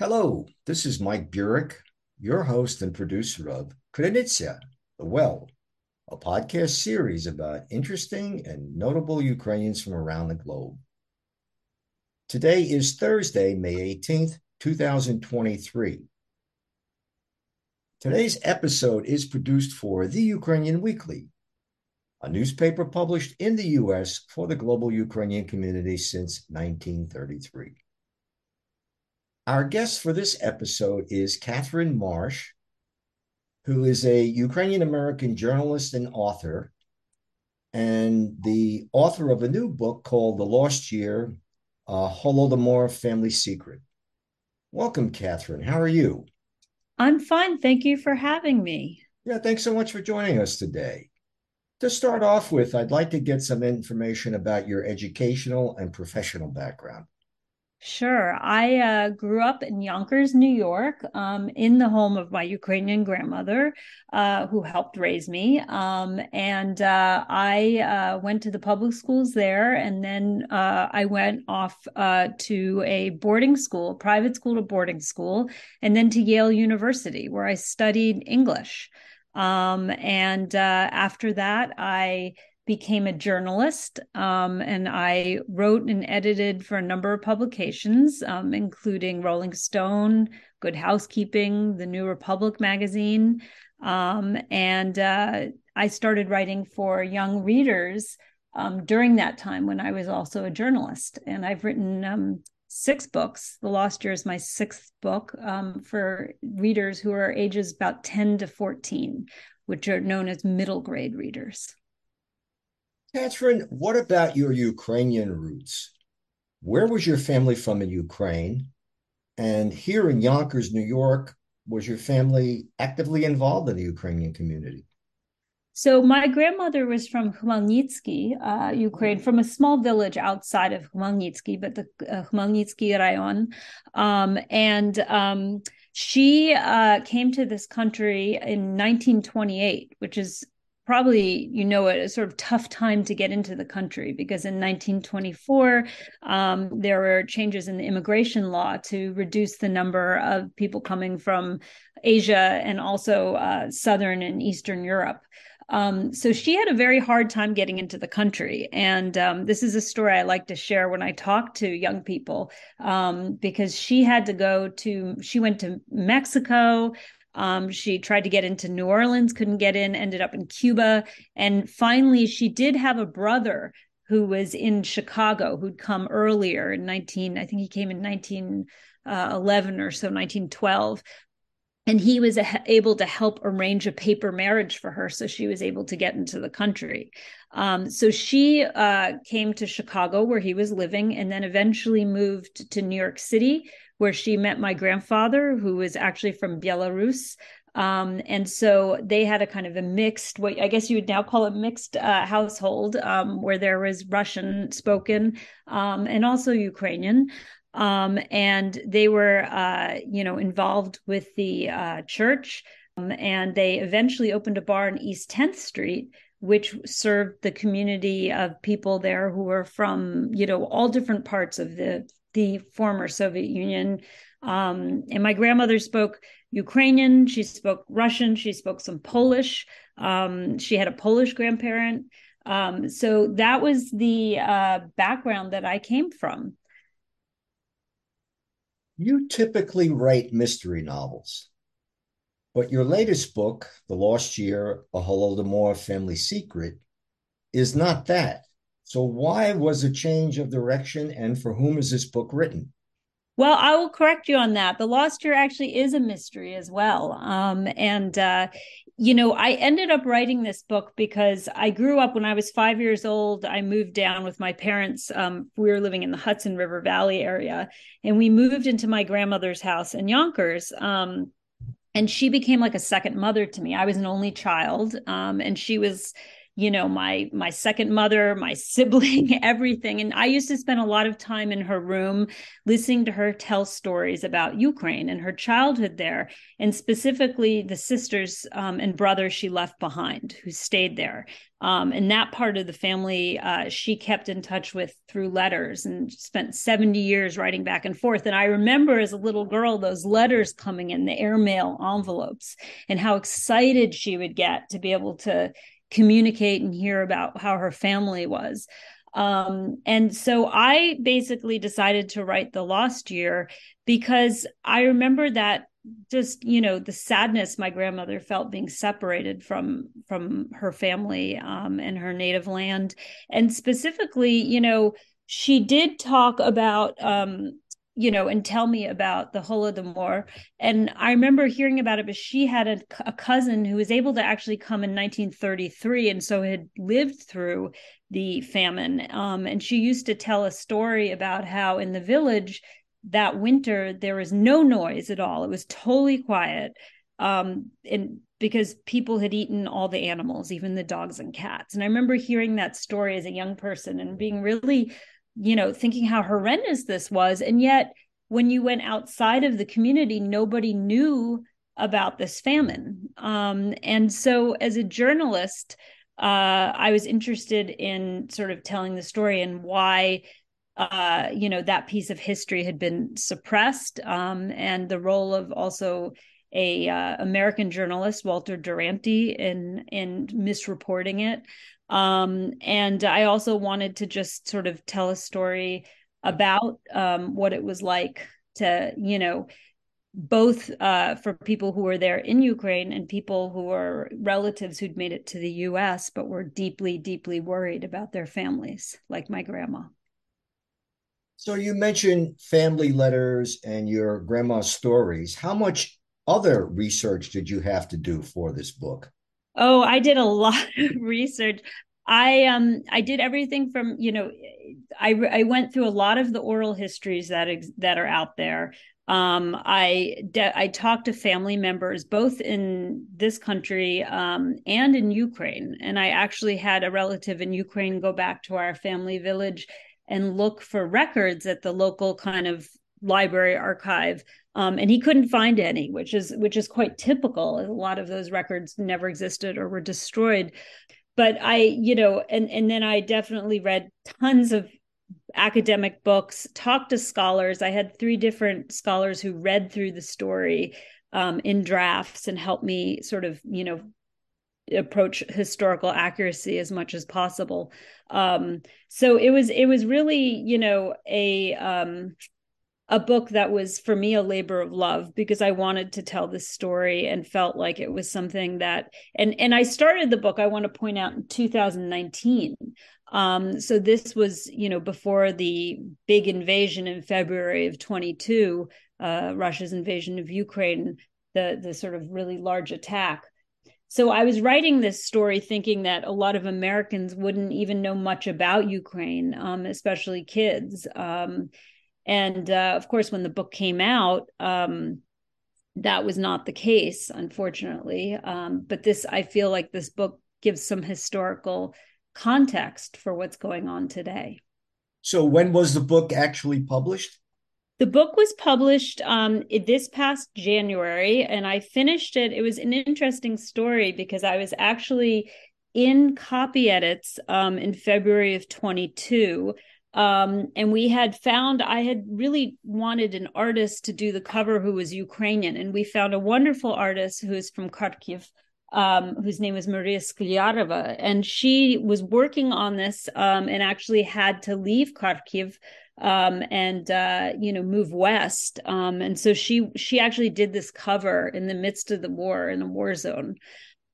Hello, this is Mike Burek, your host and producer of Krynytsia, The Well, a podcast series about interesting and notable Ukrainians from around the globe. Today is Thursday, May 18th, 2023. Today's episode is produced for The Ukrainian Weekly, a newspaper published in the U.S. for the global Ukrainian community since 1933. Our guest for this episode is Katherine Marsh, who is a Ukrainian American journalist and author, and the author of a new book called The Lost Year uh, Holodomor Family Secret. Welcome, Katherine. How are you? I'm fine. Thank you for having me. Yeah, thanks so much for joining us today. To start off with, I'd like to get some information about your educational and professional background. Sure. I uh, grew up in Yonkers, New York, um, in the home of my Ukrainian grandmother, uh, who helped raise me. Um, and uh, I uh, went to the public schools there, and then uh, I went off uh, to a boarding school, private school to boarding school, and then to Yale University, where I studied English. Um, and after that, I became a journalist um, and I wrote and edited for a number of publications, um, including Rolling Stone, Good Housekeeping, The New Republic magazine. Um, and uh, I started writing for young readers um, during that time when I was also a journalist. And I've written um, six books. The Lost Year is my sixth book um, for readers who are ages about 10 to 14, which are known as middle grade readers. Katherine, what about your Ukrainian roots? Where was your family from in Ukraine? And here in Yonkers, New York, was your family actively involved in the Ukrainian community? So my grandmother was from Khmelnytsky, uh, Ukraine, from a small village outside of Khmelnytsky, but the uh, Khmelnytsky Rayon. Um, and um, she uh, came to this country in 1928, which is probably you know a, sort of tough time to get into the country because in 1924 um, there were changes in the immigration law to reduce the number of people coming from Asia and also uh, southern and eastern Europe. Um, so she had a very hard time getting into the country. And um, this is a story I like to share when I talk to young people um, because she had to go to, she went to Mexico, um, she tried to get into New Orleans, couldn't get in, ended up in Cuba. And finally, she did have a brother who was in Chicago who'd come earlier in 19, I think he came in 1911 uh, or so, 1912 and he was able to help arrange a paper marriage for her so she was able to get into the country um, so she uh, came to chicago where he was living and then eventually moved to new york city where she met my grandfather, who was actually from Belarus. Um, and so they had a kind of a mixed, what I guess you would now call a mixed uh, household, um, where there was Russian spoken um, and also Ukrainian. Um, and they were, uh, you know, involved with the uh, church. Um, and they eventually opened a bar on East 10th Street which served the community of people there who were from you know all different parts of the the former Soviet Union. Um, and my grandmother spoke Ukrainian, she spoke Russian, she spoke some Polish. Um, she had a Polish grandparent. Um, so that was the uh, background that I came from. You typically write mystery novels, but your latest book, The Lost Year, A Holodomor Family Secret, is not that. So, why was a change of direction, and for whom is this book written? Well, I will correct you on that. The Lost Year actually is a mystery as well. Um, and, uh, you know, I ended up writing this book because I grew up when I was five years old. I moved down with my parents. Um, we were living in the Hudson River Valley area, and we moved into my grandmother's house in Yonkers. Um, and she became like a second mother to me. I was an only child, um, and she was you know my my second mother my sibling everything. And i used to spend a lot of time in her room listening to her tell stories about ukraine and her childhood there and specifically the sisters um, and brothers she left behind who stayed there. Um, and that part of the family uh, she kept in touch with through letters and spent 70 years writing back and forth. And i remember as a little girl those letters coming in the airmail envelopes and how excited she would get to be able to communicate and hear about how her family was. Um, and so I basically decided to write The Lost Year because I remember that just you know the sadness my grandmother felt being separated from from her family um, and her native land and specifically you know she did talk about um, you know, and tell me about the whole of the Holodomor. And I remember hearing about it, but she had a, a, cousin who was able to actually come in 1933 and so had lived through the famine. Um, and she used to tell a story about how in the village that winter there was no noise at all. It was totally quiet. Um, and because people had eaten all the animals, even the dogs and cats. And I remember hearing that story as a young person and being really you know, thinking how horrendous this was. And yet, when you went outside of the community, nobody knew about this famine. Um, and so, as a journalist, uh, I was interested in sort of telling the story and why, uh, you know, that piece of history had been suppressed, um, and the role of also a uh, American journalist, Walter Duranty, in in misreporting it. Um, and I also wanted to just sort of tell a story about um, what it was like to, you know, both uh, for people who were there in Ukraine and people who were relatives who'd made it to the US, but were deeply, deeply worried about their families, like my grandma. So you mentioned family letters and your grandma's stories. How much other research did you have to do for this book? Oh, I did a lot of research. I um I did everything from you know I I went through a lot of the oral histories that ex- that are out there. Um, I de- I talked to family members both in this country um, and in Ukraine, and I actually had a relative in Ukraine go back to our family village and look for records at the local kind of library archive um, and he couldn't find any, which is which is quite typical. A lot of those records never existed or were destroyed. But I, you know, and and then I definitely read tons of academic books, talked to scholars. I had three different scholars who read through the story um, in drafts and helped me sort of, you know, approach historical accuracy as much as possible. Um, so it was it was really, you know, a um, a book that was for me a labor of love because I wanted to tell this story and felt like it was something that and and I started the book I want to point out in 2019 um, so this was you know before the big invasion in February of 22 uh, Russia's invasion of Ukraine the the sort of really large attack so I was writing this story thinking that a lot of Americans wouldn't even know much about Ukraine, um, especially kids. Um, and uh, of course, when the book came out, um, that was not the case, unfortunately. Um, but this, I feel like this book gives some historical context for what's going on today. So, when was the book actually published? The book was published um, this past January, and I finished it. It was an interesting story because I was actually in copy edits um, in February of 22 um, and we had found i had really wanted an artist to do the cover who was ukrainian and we found a wonderful artist who is from kharkiv um, whose name was maria skliarova. And she was working on this um, and actually had to leave kharkiv um, and uh, you know move west. Um, and so she she actually did this cover in the midst of the war in a war zone.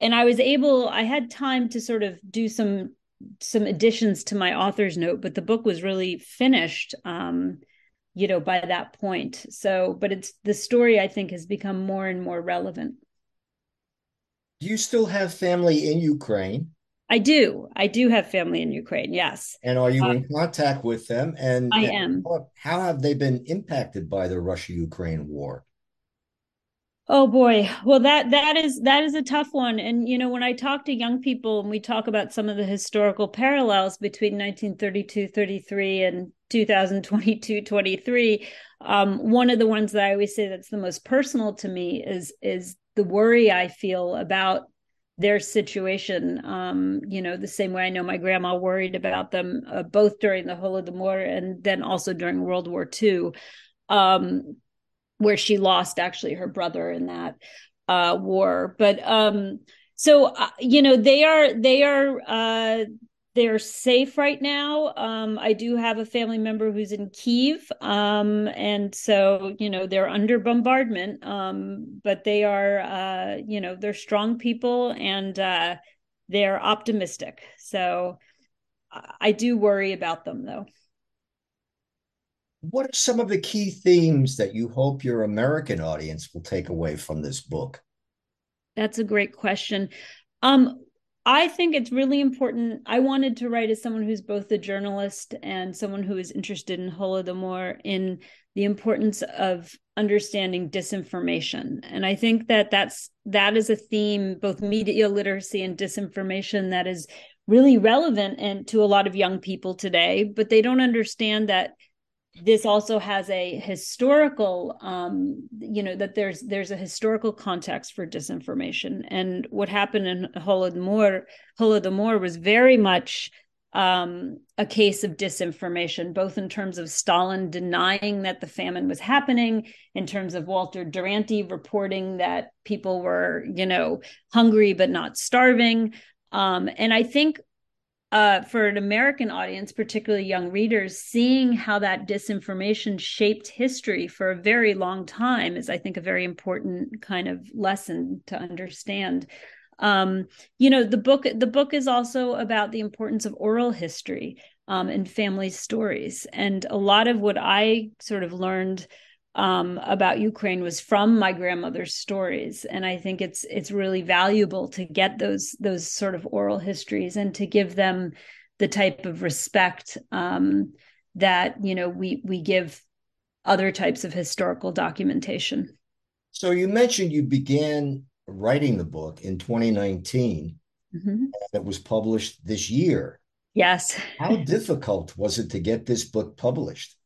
And i was able i had time to sort of do some some additions to my author's note, but the book was really finished, um, you know, by that point. So, but it's the story I think has become more and more relevant. Do you still have family in Ukraine? I do. I do have family in Ukraine. Yes. And are you uh, in contact with them? And I am. How have they been impacted by the Russia-Ukraine war? Oh boy. Well that that is that is a tough one and you know when I talk to young people and we talk about some of the historical parallels between 1932 33 and 2022 23 um, one of the ones that I always say that's the most personal to me is is the worry I feel about their situation. Um, you know, the same way I know my grandma worried about them uh, both during the Holodomor and then also during World War II. Um, where she lost actually her brother in that uh, war. But um, so uh, you know they are they are uh, they're safe right now. Um, I do have a family member who's in Kiev, um, and so you know they're under bombardment, um, but they are uh, you know they're strong people and uh, they're optimistic. So I do worry about them though what are some of the key themes that you hope your American audience will take away from this book? That's a great question. Um, I think it's really important. I wanted to write as someone who's both a journalist and someone who is interested in Holodomor in the importance of understanding disinformation. And I think that that's that is a theme, both media literacy and disinformation, that is really relevant and to a lot of young people today. But they don't understand that this also has a historical um, you know that there's there's a historical context for disinformation. And what happened in holodomor holodomor was very much um, a case of disinformation both in terms of stalin denying that the famine was happening in terms of walter duranty reporting that people were you know hungry but not starving. Um, and i think uh, for an American audience, particularly young readers, seeing how that disinformation shaped history for a very long time is, I think, a very important kind of lesson to understand. Um, you know, the book the book is also about the importance of oral history um, and family stories, and a lot of what I sort of learned um, about Ukraine was from my grandmother's stories, and I think it's it's really valuable to get those those sort of oral histories and to give them the type of respect um, that you know we we give other types of historical documentation. So you mentioned you began writing the book in 2019. Mm-hmm. It was published this year. Yes. How difficult was it to get this book published?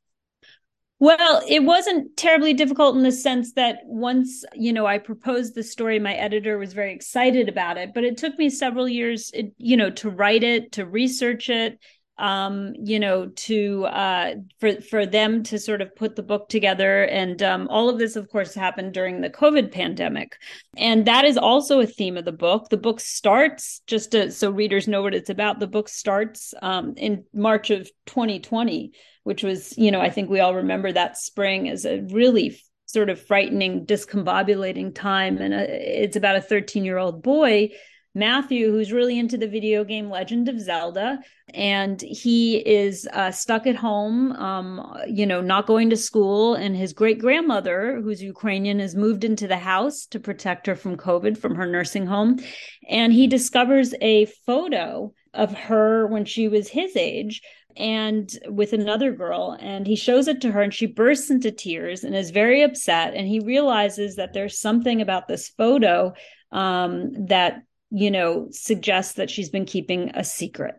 Well, it wasn't terribly difficult in the sense that once, you know, I proposed the story, my editor was very excited about it, but it took me several years, you know, to write it, to research it, um, you know, to uh, for for them to sort of put the book together, and um, all of this, of course, happened during the COVID pandemic, and that is also a theme of the book. The book starts just to, so readers know what it's about. The book starts um, in March of 2020 which was, you know, I think we all remember that spring as a really sort of frightening, discombobulating time. And uh, it's about a 13 year old boy, Matthew, who's really into the video game Legend of Zelda. And he is uh, stuck at home, um, you know, not going to school. And his great grandmother, who's Ukrainian, has moved into the house to protect her from COVID from her nursing home. And he discovers a photo of her when she was his age and with another girl and he shows it to her and she bursts into tears and is very upset and he realizes that there's something about this photo um, that you know suggests that she's been keeping a secret.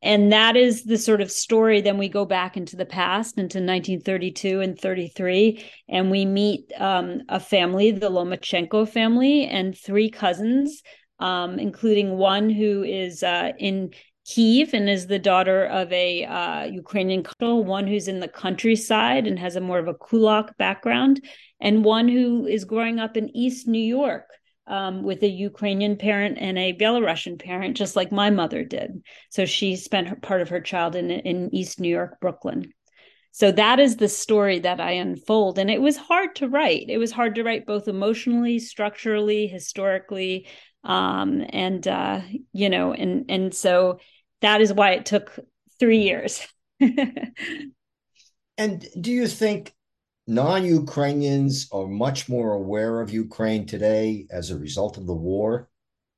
And that is the sort of story. Then we go back into the past into 1932 and 33 and we meet um, a family the lomachenko family and three cousins um, including one who is uh, in Kiev and is the daughter of a uh, Ukrainian couple, one who's in the countryside and has a more of a kulak background, and one who is growing up in East New York um, with a Ukrainian parent and a Belarusian parent, just like my mother did. So she spent her, part of her childhood in, in East New York, Brooklyn. So that is the story that I unfold. And it was hard to write. It was hard to write both emotionally, structurally, historically. Um, and uh, you know, and and so that is why it took three years. and do you think non Ukrainians are much more aware of Ukraine today as a result of the war?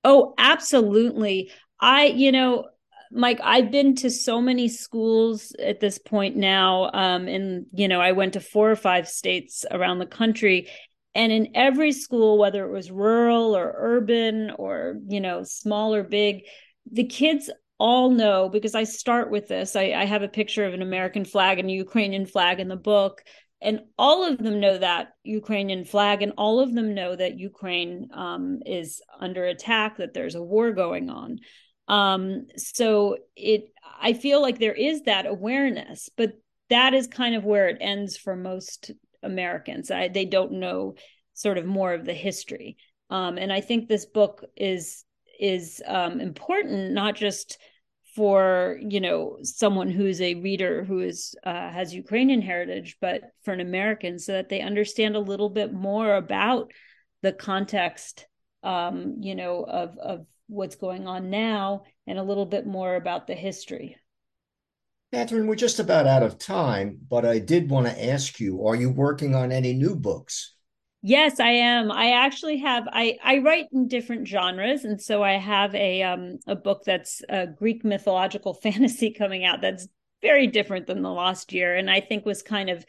Oh, absolutely. I, you know, Mike, I've been to so many schools at this point now. Um, and, you know, I went to four or five states around the country. and in every school whether it was rural or urban or you know small or big the kids all know because i start with this I, I have a picture of an american flag and a ukrainian flag in the book and all of them know that Ukrainian flag, and all of them know that Ukraine um, is under attack, that there's a war going on. Um, so it, I feel like there is that awareness, but that is kind of where it ends for most Americans. I, they don't know sort of more of the history, um, and I think this book is is um, important, not just for you know someone who's a reader who is uh, has Ukrainian heritage, but for an American, so that they understand a little bit more about the context, um, you know, of of what's going on now, and a little bit more about the history. Katherine, we're just about out of time, but I did want to ask you: Are you working on any new books? Yes, I am. I actually have I I write in different genres and so I have a um a book that's a Greek mythological fantasy coming out that's very different than the last Year and I think was kind of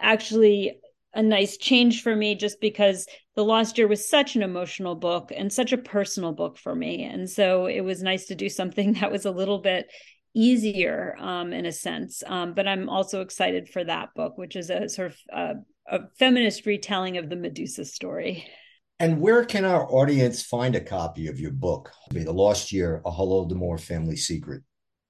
actually a nice change for me just because the last Year was such an emotional book and such a personal book for me and so it was nice to do something that was a little bit easier um, in a sense. Um, but I'm also excited for that book, which is a sort of uh, a feminist retelling of the Medusa story. And where can our audience find a copy of your book, The Lost Year, A Holodomor Family Secret?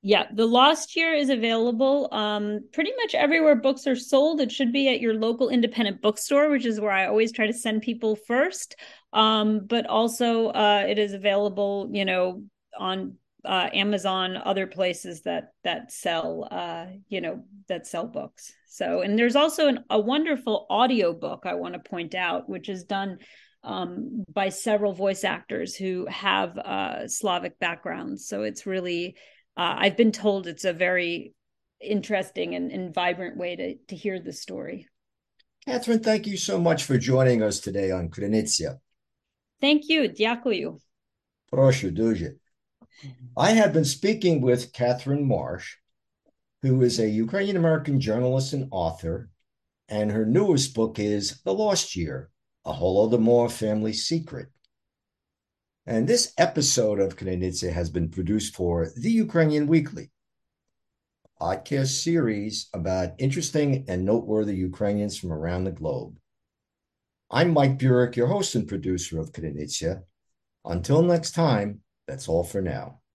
Yeah, The Lost Year is available um, pretty much everywhere books are sold. It should be at your local independent bookstore, which is where I always try to send people first. Um, but also, uh, it is available, you know, on uh, Amazon, other places that that sell, uh, you know, that sell books. So, and there's also an, a wonderful audio book I want to point out, which is done um, by several voice actors who have uh, Slavic backgrounds. So it's really, uh, I've been told, it's a very interesting and, and vibrant way to to hear the story. Katherine, thank you so much for joining us today on Krynytsia. Thank you. Дякую. Прошу дуже. Mm-hmm. I have been speaking with Katherine Marsh, who is a Ukrainian American journalist and author, and her newest book is The Lost Year A Holodomor Family Secret. And this episode of Krynytsia has been produced for The Ukrainian Weekly, a podcast series about interesting and noteworthy Ukrainians from around the globe. I'm Mike Burek, your host and producer of Krynytsia. Until next time, that's all for now.